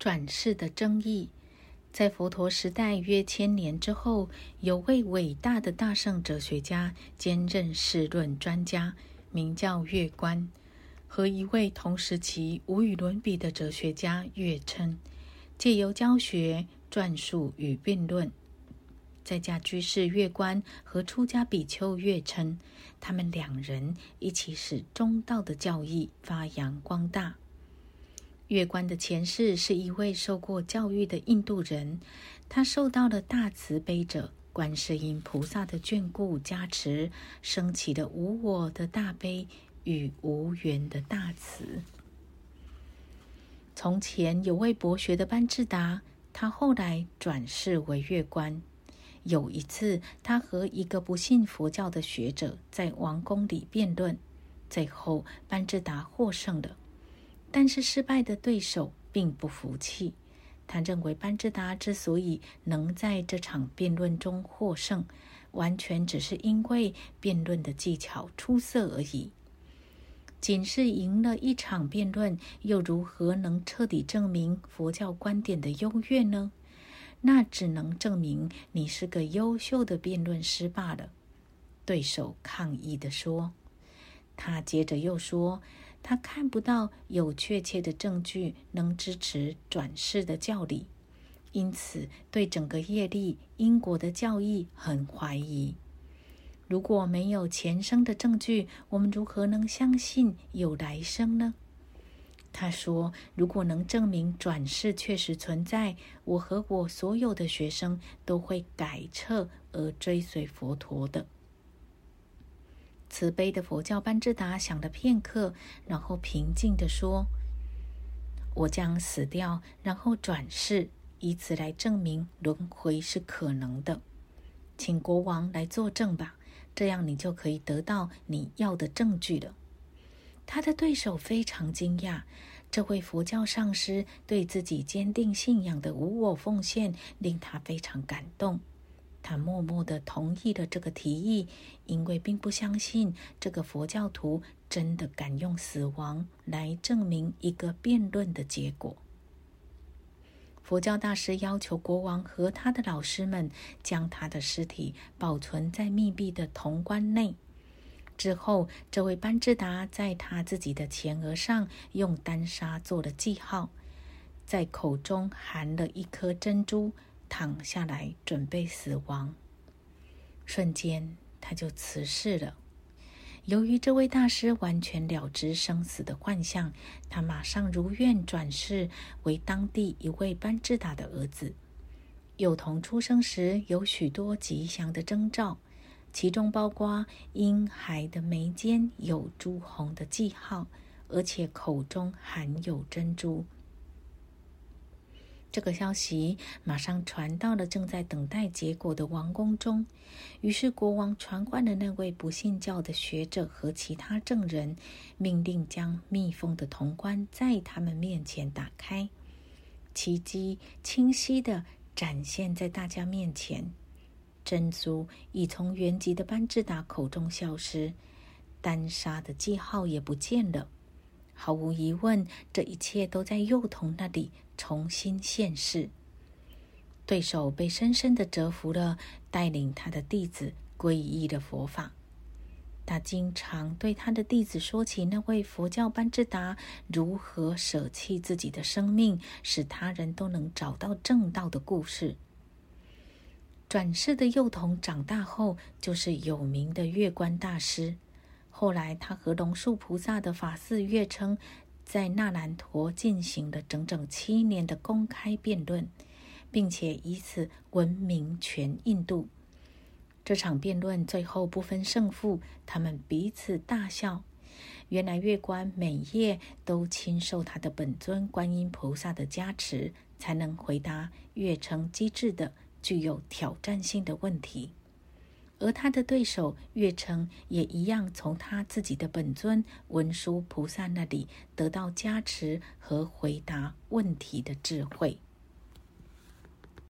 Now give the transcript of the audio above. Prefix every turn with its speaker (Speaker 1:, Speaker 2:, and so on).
Speaker 1: 转世的争议。在佛陀时代约千年之后，有位伟大的大圣哲学家兼任世论专家，名叫月观，和一位同时期无与伦比的哲学家月称，借由教学、撰述与辩论，在家居士月观和出家比丘月称，他们两人一起使中道的教义发扬光大。月观的前世是一位受过教育的印度人，他受到了大慈悲者观世音菩萨的眷顾加持，升起的无我的大悲与无缘的大慈。从前有位博学的班智达，他后来转世为月观。有一次，他和一个不信佛教的学者在王宫里辩论，最后班智达获胜了。但是失败的对手并不服气，他认为班智达之所以能在这场辩论中获胜，完全只是因为辩论的技巧出色而已。仅是赢了一场辩论，又如何能彻底证明佛教观点的优越呢？那只能证明你是个优秀的辩论师罢了。对手抗议地说。他接着又说。他看不到有确切的证据能支持转世的教理，因此对整个业力因果的教义很怀疑。如果没有前生的证据，我们如何能相信有来生呢？他说：“如果能证明转世确实存在，我和我所有的学生都会改册而追随佛陀的。”慈悲的佛教班智达想了片刻，然后平静地说：“我将死掉，然后转世，以此来证明轮回是可能的。请国王来作证吧，这样你就可以得到你要的证据了。”他的对手非常惊讶，这位佛教上师对自己坚定信仰的无我奉献，令他非常感动。他默默的同意了这个提议，因为并不相信这个佛教徒真的敢用死亡来证明一个辩论的结果。佛教大师要求国王和他的老师们将他的尸体保存在密闭的铜棺内。之后，这位班智达在他自己的前额上用丹砂做了记号，在口中含了一颗珍珠。躺下来准备死亡，瞬间他就辞世了。由于这位大师完全了知生死的幻象，他马上如愿转世为当地一位班智达的儿子。幼童出生时有许多吉祥的征兆，其中包括婴孩的眉间有朱红的记号，而且口中含有珍珠。这个消息马上传到了正在等待结果的王宫中，于是国王传唤了那位不信教的学者和其他证人，命令将密封的铜棺在他们面前打开。奇迹清晰的展现在大家面前，珍珠已从原籍的班智达口中消失，丹砂的记号也不见了。毫无疑问，这一切都在幼童那里重新现世。对手被深深的折服了，带领他的弟子皈依了佛法。他经常对他的弟子说起那位佛教班智达如何舍弃自己的生命，使他人都能找到正道的故事。转世的幼童长大后，就是有名的月观大师。后来，他和龙树菩萨的法寺月称，在纳兰陀进行了整整七年的公开辩论，并且以此闻名全印度。这场辩论最后不分胜负，他们彼此大笑。原来月观每夜都亲受他的本尊观音菩萨的加持，才能回答月称机智的、具有挑战性的问题。而他的对手月称也一样，从他自己的本尊文殊菩萨那里得到加持和回答问题的智慧。